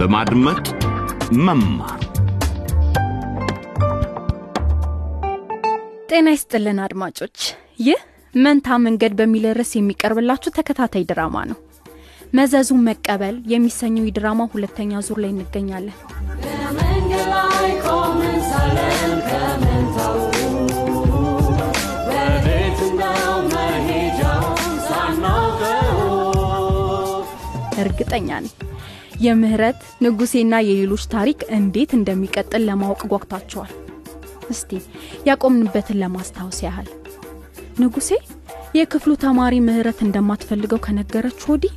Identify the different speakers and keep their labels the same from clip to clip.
Speaker 1: በማድመጥ መማር
Speaker 2: ጤና ይስጥልን አድማጮች፣ ይህ መንታ መንገድ በሚል ርዕስ የሚቀርብላችሁ ተከታታይ ድራማ ነው። መዘዙን መቀበል የሚሰኘው የድራማ ሁለተኛ ዙር ላይ እንገኛለን። እርግጠኛ ነኝ የምህረት ንጉሴና የሌሎች ታሪክ እንዴት እንደሚቀጥል ለማወቅ ጓጉታችኋል። እስቲ ያቆምንበትን ለማስታወስ ያህል ንጉሴ የክፍሉ ተማሪ ምህረት እንደማትፈልገው ከነገረች ወዲህ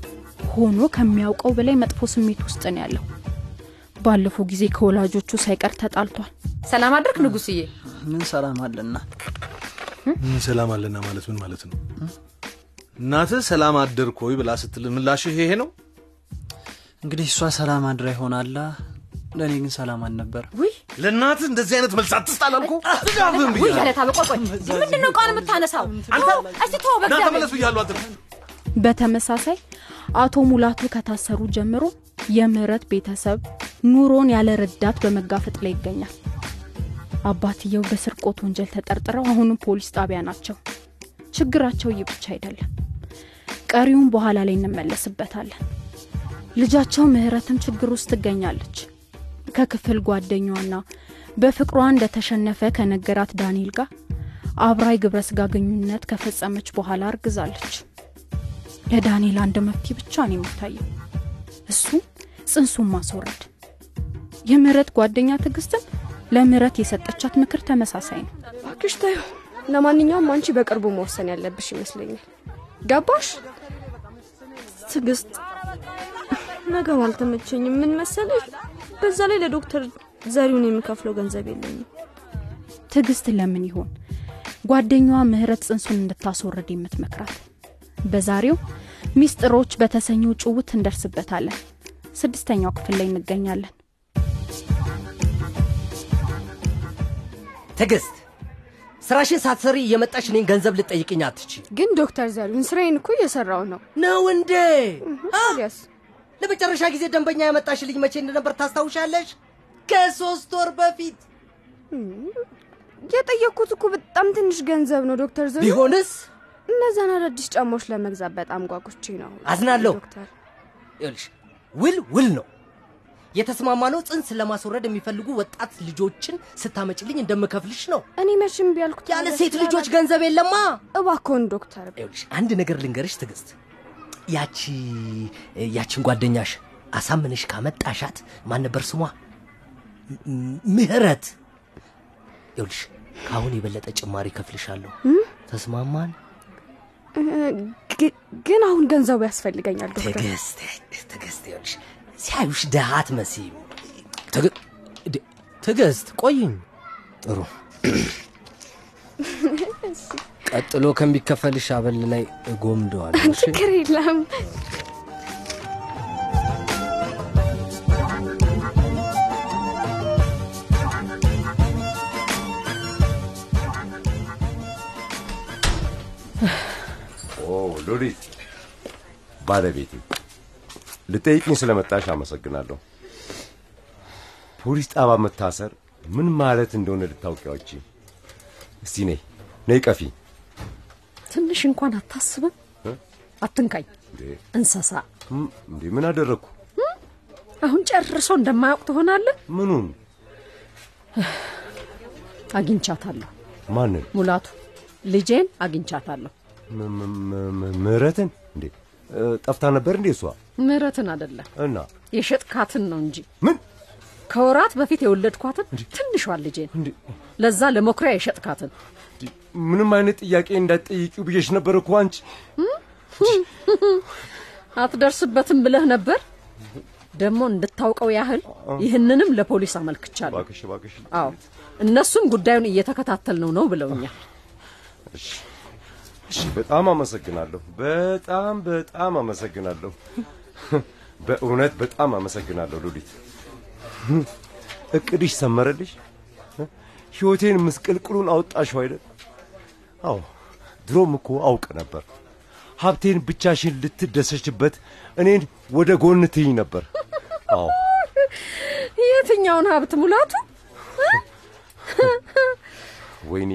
Speaker 2: ሆኖ ከሚያውቀው በላይ መጥፎ ስሜት ውስጥ ነው ያለው። ባለፈው ጊዜ ከወላጆቹ ሳይቀር ተጣልቷል።
Speaker 3: ሰላም አድርክ ንጉስዬ።
Speaker 4: ምን ሰላም አለና
Speaker 5: ምን ሰላም አለና ማለት ምን ማለት ነው? እናትህ ሰላም አደርክ ወይ ብላ ስትል ምላሽህ ይሄ ነው?
Speaker 4: እንግዲህ እሷ ሰላም አድራ ይሆናላ ለእኔ ግን ሰላም አልነበር
Speaker 3: ውይ
Speaker 5: ለእናትህ እንደዚህ አይነት መልስ አትስጥ? ትጋብህም
Speaker 3: ውይ ቃል የምታነሳው? እስቲ ተወው በእግዚአብሔር።
Speaker 5: ተመለስ ብያለሁ።
Speaker 2: በተመሳሳይ አቶ ሙላቱ ከታሰሩ ጀምሮ የምህረት ቤተሰብ ኑሮን ያለ ረዳት በመጋፈጥ ላይ ይገኛል። አባትየው በስርቆት ወንጀል ተጠርጥረው አሁንም ፖሊስ ጣቢያ ናቸው። ችግራቸው ይህ ብቻ አይደለም። ቀሪውን በኋላ ላይ እንመለስበታለን። ልጃቸው ምህረትም ችግር ውስጥ ትገኛለች። ከክፍል ጓደኛዋና በፍቅሯ እንደተሸነፈ ከነገራት ዳንኤል ጋር አብራ የግብረ ስጋ ግንኙነት ከፈጸመች በኋላ አርግዛለች። ለዳንኤል አንድ መፍትሄ ብቻ ነው የሚታየው፣ እሱም ጽንሱን ማስወረድ። የምህረት ጓደኛ ትዕግስትም ለምህረት የሰጠቻት ምክር ተመሳሳይ ነው።
Speaker 6: እባክሽ ታዩ። ለማንኛውም አንቺ በቅርቡ መወሰን ያለብሽ ይመስለኛል። ገባሽ? ትዕግስት፣ ነገሩ አልተመቸኝም። ምን መሰለሽ፣ በዛ ላይ ለዶክተር ዘሪውን የሚከፍለው ገንዘብ የለኝም።
Speaker 2: ትዕግስት ለምን ይሆን ጓደኛዋ ምህረት ጽንሱን እንድታስወርድ የምትመክራት? በዛሬው ሚስጥሮች በተሰኘው ጭውት እንደርስበታለን። ስድስተኛው ክፍል ላይ እንገኛለን።
Speaker 7: ትዕግስት ስራሽን ሳትሰሪ እየመጣሽ እኔን ገንዘብ ልጠይቅኝ አትች
Speaker 6: ግን ዶክተር ዘሪሁን ስራዬን እኮ እየሰራው ነው።
Speaker 7: ነው እንዴ? ለመጨረሻ ጊዜ ደንበኛ ያመጣሽልኝ መቼ እንደነበር ታስታውሻለሽ? ከሶስት ወር በፊት
Speaker 6: የጠየቅኩት እኮ በጣም ትንሽ ገንዘብ ነው ዶክተር ዘሪሁን።
Speaker 7: ቢሆንስ
Speaker 6: እነዛን አዳዲስ ጫማዎች ለመግዛት በጣም ጓጉቼ ነው።
Speaker 7: አዝናለሁ። ይኸውልሽ ውል ውል ነው የተስማማነው። ጽንስ ለማስወረድ የሚፈልጉ ወጣት ልጆችን ስታመጭልኝ እንደምከፍልሽ ነው።
Speaker 6: እኔ መቼም ቢያልኩት
Speaker 7: ያለ ሴት ልጆች ገንዘብ የለማ።
Speaker 6: እባክዎን ዶክተር
Speaker 7: ይኸውልሽ አንድ ነገር ልንገርሽ ትዕግስት፣ ያቺ ያቺን ጓደኛሽ አሳምነሽ ካመጣሻት ማን ነበር ስሟ? ምህረት። ይኸውልሽ ከአሁን የበለጠ ጭማሪ ከፍልሻለሁ። ተስማማን?
Speaker 6: ግን አሁን ገንዘቡ ያስፈልገኛል
Speaker 7: ትዕግስት ትዕግስት፣ ይኸውልሽ ሲያዩሽ ደሃ አትመስይም። ትዕግስት ቆይኝ። ጥሩ ቀጥሎ ከሚከፈልሽ አበል ላይ እጎምደዋለሁ። እሺ?
Speaker 6: ችግር የለም።
Speaker 8: ኦ ሉሊት ባለቤቴ ልጠይቅኝ ስለመጣሽ አመሰግናለሁ። ፖሊስ ጣባ መታሰር ምን ማለት እንደሆነ ልታውቂያዎች። እስቲ ነይ ነይ ቀፊ።
Speaker 3: ትንሽ እንኳን አታስብም? አትንካኝ እንስሳ።
Speaker 8: እንዴ ምን አደረግኩ?
Speaker 3: አሁን ጨርሶ እንደማያውቅ ትሆናለህ።
Speaker 8: ምኑን?
Speaker 3: አግኝቻታለሁ።
Speaker 8: ማንን?
Speaker 3: ሙላቱ ልጄን አግኝቻታለሁ።
Speaker 8: ምህረትን? እንዴ ጠፍታ ነበር እንዴ እሷ?
Speaker 3: ምህረትን አደለም
Speaker 8: እና
Speaker 3: የሸጥካትን ነው እንጂ
Speaker 8: ምን
Speaker 3: ከወራት በፊት የወለድኳትን ትንሿን ልጄን ለዛ ለመኩሪያ የሸጥካትን
Speaker 8: ምንም አይነት ጥያቄ እንዳትጠይቂው ብዬሽ ነበር እኮ አንቺ።
Speaker 3: አትደርስበትም ብለህ ነበር። ደግሞ እንድታውቀው ያህል ይህንንም ለፖሊስ አመልክቻለሁ። አዎ እነሱም ጉዳዩን እየተከታተልነው ነው ብለውኛል።
Speaker 8: በጣም አመሰግናለሁ። በጣም በጣም አመሰግናለሁ። በእውነት በጣም አመሰግናለሁ ሉሊት። እቅድሽ ሰመረልሽ። ሕይወቴን ምስቅልቅሉን አወጣሽው አይደል? አዎ ድሮም እኮ አውቅ ነበር። ሀብቴን ብቻሽን ልትደሰችበት እኔን ወደ ጎን ትይኝ ነበር። አዎ
Speaker 3: የትኛውን ሀብት ሙላቱ?
Speaker 8: ወይኔ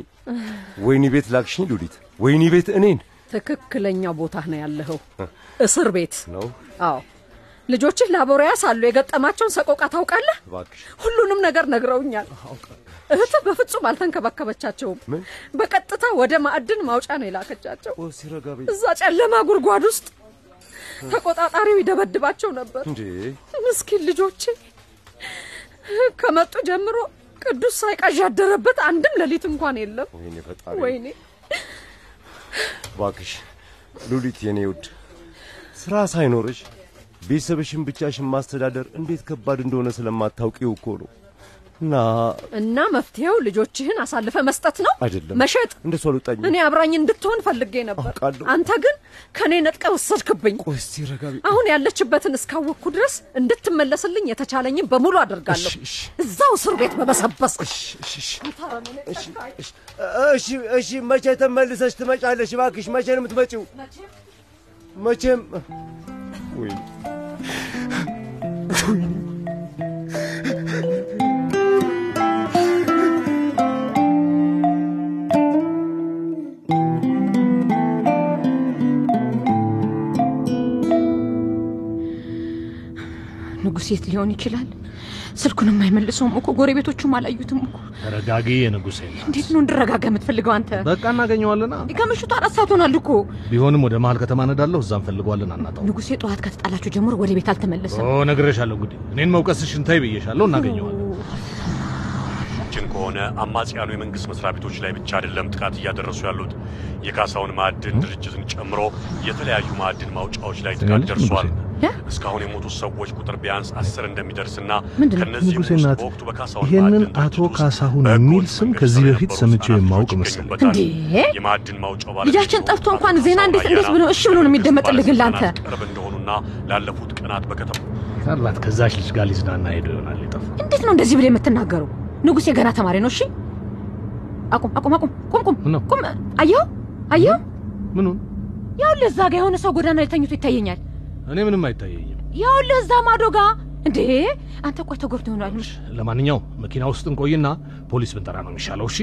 Speaker 8: ወይኒ ቤት ላክሽኝ ሉሊት፣ ወይኒ ቤት እኔን
Speaker 3: ትክክለኛ ቦታ ነው ያለኸው፣ እስር ቤት
Speaker 8: ነው።
Speaker 3: አዎ ልጆችህ ላቦሪያ ሳሉ የገጠማቸውን ሰቆቃ ታውቃለህ? ሁሉንም ነገር ነግረውኛል። እህትህ በፍጹም አልተንከባከበቻቸውም።? በቀጥታ ወደ ማዕድን ማውጫ ነው የላከቻቸው። እዛ ጨለማ ጉድጓድ ውስጥ ተቆጣጣሪው ይደበድባቸው ነበር።! ምስኪን ልጆቼ ከመጡ ጀምሮ ቅዱስ ሳይቃዥ ያደረበት አንድም ሌሊት እንኳን የለም።
Speaker 8: ወይኔ እባክሽ ሉሊት የኔ ውድ፣ ስራ ሳይኖርሽ ቤተሰብሽን ብቻሽን ማስተዳደር እንዴት ከባድ እንደሆነ ስለማታውቂው እኮ ነው። እና
Speaker 3: እና መፍትሄው ልጆችህን አሳልፈ መስጠት ነው፣
Speaker 8: አይደለም
Speaker 3: መሸጥ።
Speaker 8: እንደሱ አልወጣኝም።
Speaker 3: እኔ አብራኝ እንድትሆን ፈልጌ ነበር። አንተ ግን ከኔ ነጥቀ ወሰድክብኝ።
Speaker 8: ቆይ እስቲ ረጋ
Speaker 3: አሁን ያለችበትን እስካወቅኩ ድረስ እንድትመለስልኝ የተቻለኝን በሙሉ አደርጋለሁ። እዛው እስር ቤት
Speaker 8: እሺ፣ እሺ፣ እሺ። መቼ ተመልሰሽ ትመጫለሽ? እባክሽ መቼ ነው የምትመጪው? መቼም ወይ
Speaker 9: ንጉሥ የት ሊሆን ይችላል? ስልኩንም አይመልሰውም እኮ ጎረቤቶቹም አላዩትም እኮ።
Speaker 5: ተረጋጊ የንጉሴ እናት።
Speaker 9: እንዴት ነው እንድረጋጋ የምትፈልገው አንተ?
Speaker 5: በቃ እናገኘዋለና
Speaker 9: ከምሽቱ አራት ሰዓት ሆኗል እኮ።
Speaker 5: ቢሆንም ወደ መሀል ከተማ ነዳለሁ፣ እዛ እንፈልገዋለን፣ አናጣው።
Speaker 9: ንጉሴ ጠዋት ከተጣላችሁ ጀምሮ ወደ ቤት አልተመለሰም።
Speaker 5: ኦ ነግሬሻለሁ። እንግዲህ እኔን መውቀስሽን ተይ ብዬሻለሁ። እናገኘዋለን።
Speaker 10: ችን ከሆነ አማጽያኑ የመንግስት መስሪያ ቤቶች ላይ ብቻ አይደለም ጥቃት እያደረሱ ያሉት የካሳውን ማዕድን ድርጅትን ጨምሮ የተለያዩ ማዕድን ማውጫዎች ላይ ጥቃት ደርሷል።? እስካሁን የሞቱት ሰዎች ቁጥር ቢያንስ አስር እንደሚደርስና
Speaker 9: ምንድን ነው?
Speaker 10: ከእነዚህም
Speaker 5: ንጉሴ
Speaker 10: ውስጥ
Speaker 5: ናት።
Speaker 10: በወቅቱ
Speaker 5: ይሄንን
Speaker 10: ማዕድን
Speaker 5: አቶ ካሳሁን የሚል ስም ከዚህ በፊት ሰምቼው የማውቅ መሰለኝ።
Speaker 9: እንዴ?
Speaker 10: የማዕድን ማውጫው
Speaker 9: ልጃችን ጠፍቶ እንኳን ዜና እንዴት እንዴት ብሎ እሺ ብሎ ነው የሚደመጥልህ ግን ለአንተ?
Speaker 10: ቅርብ እንደሆኑና ላለፉት ቀናት በከተማ
Speaker 5: ምናልባት ከዛች ልጅ ጋር ሊዝናና ሄዶ ይሆናል የጠፋ።
Speaker 9: እንዴት ነው እንደዚህ ብለህ የምትናገረው? ንጉሴ ገና ተማሪ ነው። እሺ አቁም፣ አቁም፣ አቁም፣ ቁም፣ ቁም፣? ቁም። አየኸው፣ አየኸው፣
Speaker 5: ምኑን?
Speaker 9: ያውልህ እዛ ጋ የሆነ ሰው ጎዳና ላይ ተኝቶ ይታየኛል።
Speaker 5: እኔ ምንም አይታየኝም።
Speaker 9: ያውልህ እዛ ማዶ ጋ እንዴ! አንተ ቆይ ተጎድቶ ይሆናል።
Speaker 5: ለማንኛውም መኪና ውስጥ እንቆይና ፖሊስ ብንጠራ ነው የሚሻለው። እሺ?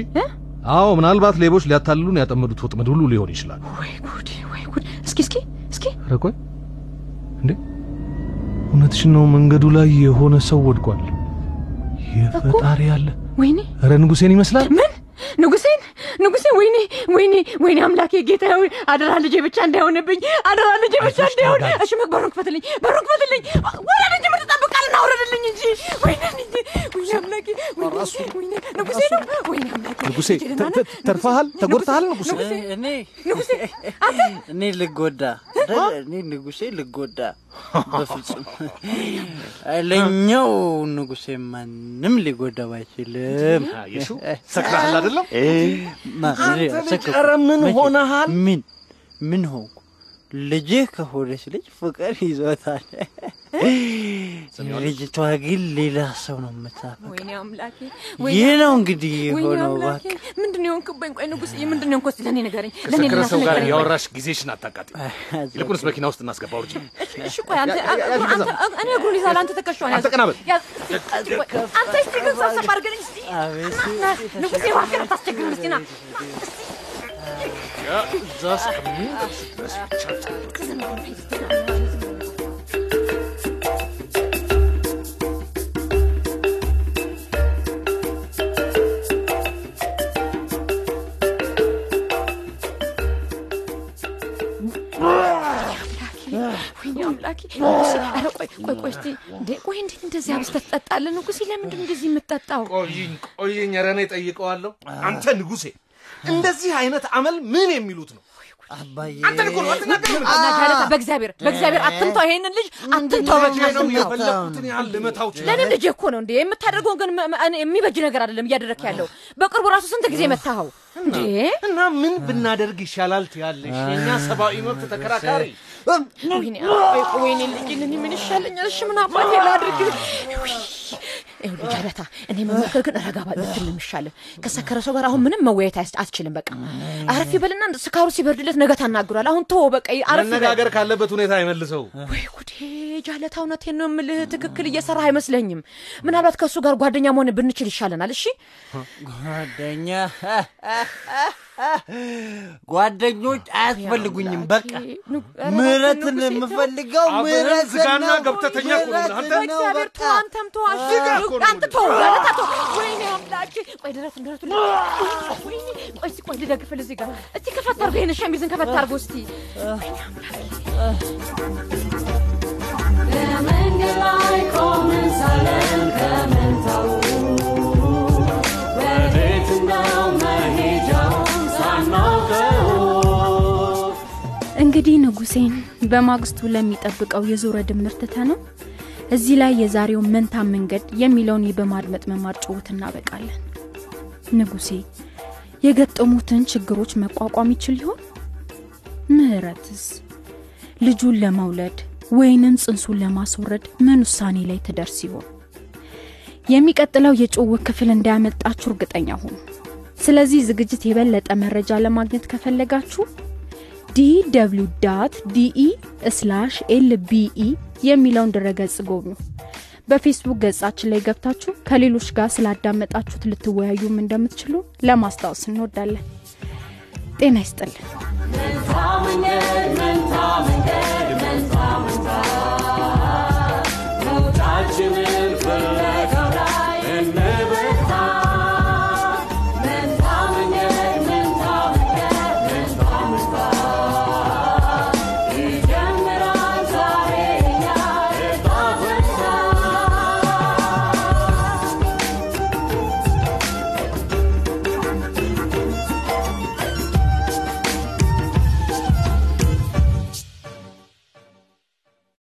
Speaker 5: አዎ፣ ምናልባት ሌቦች ሊያታልሉን ያጠመዱት ወጥመድ ሁሉ ሊሆን ይችላል።
Speaker 9: ወይ ጉድ፣ ወይ ጉድ! እስኪ እስኪ እስኪ
Speaker 5: ኧረ ቆይ እንዴ! እውነትሽን ነው። መንገዱ ላይ የሆነ ሰው ወድቋል። የፈጣሪ ያለ
Speaker 9: ወይኔ
Speaker 5: ኧረ ንጉሴን ይመስላል።
Speaker 9: ምን ንጉሴን ንጉሴን ወይኔ ወይኔ ወይኔ አምላኬ ጌታ አደራ ልጄ ብቻ እንዳይሆንብኝ አደራ ልጄ ብቻ እንዳይሆን። እሺ መክ በሩን ክፈትልኝ በሩን ክፈትልኝ። ወረድ እንጂ ምትጠብቃልና አውረድልኝ እንጂ ንጉሴ ነው? ወይኔ አምላኬ!
Speaker 5: ንጉሴ
Speaker 9: ልጄ ደህና ነህ?
Speaker 5: ተርፈሃል፣ ተጎድተሃል። ንጉሴ
Speaker 9: ንጉሴ?
Speaker 4: እኔ
Speaker 9: ንጉሴ
Speaker 4: እኔ ልጎዳ! እኔ ንጉሴ ልጎዳ! በፍጹም! ኃይለኛው ንጉሴ ማንም ሊጎዳው አይችልም።
Speaker 5: አይደለም?
Speaker 4: ኧረ
Speaker 5: ምን ሆነሃል?
Speaker 4: ምን? ምን ሆንኩ? ልጅህ ከሆነች ልጅ ፍቅር ይዞታል። ልጅቷ ግን ሌላ ሰው ነው የምታፈቅረው።
Speaker 9: ወይኔ አምላኬ
Speaker 4: ይህ ነው እንግዲህ የሆነው። እባክህ
Speaker 9: ምንድን ነው የሆንክብኝ? ቆይ ንጉሴ ምንድን ነው የሆንኩት? ለእኔ ንገረኝ፣
Speaker 5: ከሰከረ ሰው ጋር ያወራሽ ጊዜሽን አታቃጢ። ይልቁንስ መኪና ውስጥ እናስገባው ልጅ።
Speaker 9: እሺ ቆይ አንተ እኔ እግሩን ይዛል አንተ ተከሻውን ያዝ።
Speaker 5: አንተ
Speaker 9: እስቲ ግን ሰብሰብ አድርገኝ እስቲ
Speaker 4: አቤት
Speaker 9: ና፣ ና፣ ንጉሴ እባክህ አታስቸግረን እስቲ ና
Speaker 5: እዛ እስከምንደርስ ድረስ ብቻ
Speaker 9: እንደዚህ አብዝተህ ትጠጣለህ ንጉሴ ለምንድን እንደዚህ የምትጠጣው?
Speaker 5: ቆይኝ ቆይኝ፣ ኧረ እኔ ጠይቀዋለሁ። አንተ ንጉሴ፣ እንደዚህ አይነት አመል ምን የሚሉት ነው? አንተን እኮ ነው አትናገርም።
Speaker 9: ናጃለታ በእግዚአብሔር! በእግዚአብሔር አትንተው ይሄንን ልጅ አትንተው
Speaker 5: መቼ ነው ያህል ልመታው
Speaker 9: እኮ እንዴ? የምታደርገውን ግን የሚበጅ ነገር አይደለም እያደረክ ያለው። በቅርቡ ራሱ ስንት ጊዜ መታኸው? እንዴ!
Speaker 5: እና ምን ብናደርግ ይሻላል ትያለሽ? የእኛ ሰብአዊ መብት ተከራካሪ!
Speaker 9: ወይኔ ልጅ እኔ ምን ይሻለኛል? እሺ ምን አባቴ ላድርግ? ይኸውልህ ጀለታ፣ እኔ መመክር ግን ረጋ ባ- ብትል ነው የሚሻለው። ከሰከረ ሰው ጋር አሁን ምንም መወያየት አያስ- አትችልም። በቃ አረፍ ይበልና ስካሩ ሲበርድለት ነገ ታናግሯል። አሁን ተወው በቃ አረፍ
Speaker 5: መነጋገር ካለበት ሁኔታ አይመልሰው።
Speaker 9: ወይ ጉዴ ጃለታ፣ እውነቴን ነው የምልህ፣ ትክክል እየሰራ አይመስለኝም። ምናልባት ከእሱ ጋር ጓደኛ መሆን ብንችል ይሻለናል። እሺ
Speaker 11: ጓደኛ ጓደኞች አያስፈልጉኝም። በቃ ምህረትን የምፈልገው ምህረት
Speaker 5: ገብተተኛ እኮ ነው አንተ።
Speaker 9: እግዚአብሔር ተው፣ አንተም ተው፣
Speaker 2: ንጉሴን በማግስቱ ለሚጠብቀው የዞረ ድምር ትተነው እዚህ ላይ የዛሬው መንታ መንገድ የሚለውን በማድመጥ መማር ጭውት እናበቃለን። ንጉሴ የገጠሙትን ችግሮች መቋቋም ይችል ይሆን? ምህረትስ ልጁን ለመውለድ ወይንም ጽንሱን ለማስወረድ ምን ውሳኔ ላይ ትደርስ ይሆን? የሚቀጥለው የጭውውት ክፍል እንዳያመልጣችሁ እርግጠኛ ሁኑ። ስለዚህ ዝግጅት የበለጠ መረጃ ለማግኘት ከፈለጋችሁ DW DE slash LBE የሚለውን ድረገጽ ጎብኙ። በፌስቡክ ገጻችን ላይ ገብታችሁ ከሌሎች ጋር ስላዳመጣችሁት ልትወያዩም እንደምትችሉ ለማስታወስ እንወዳለን። ጤና ይስጥልን።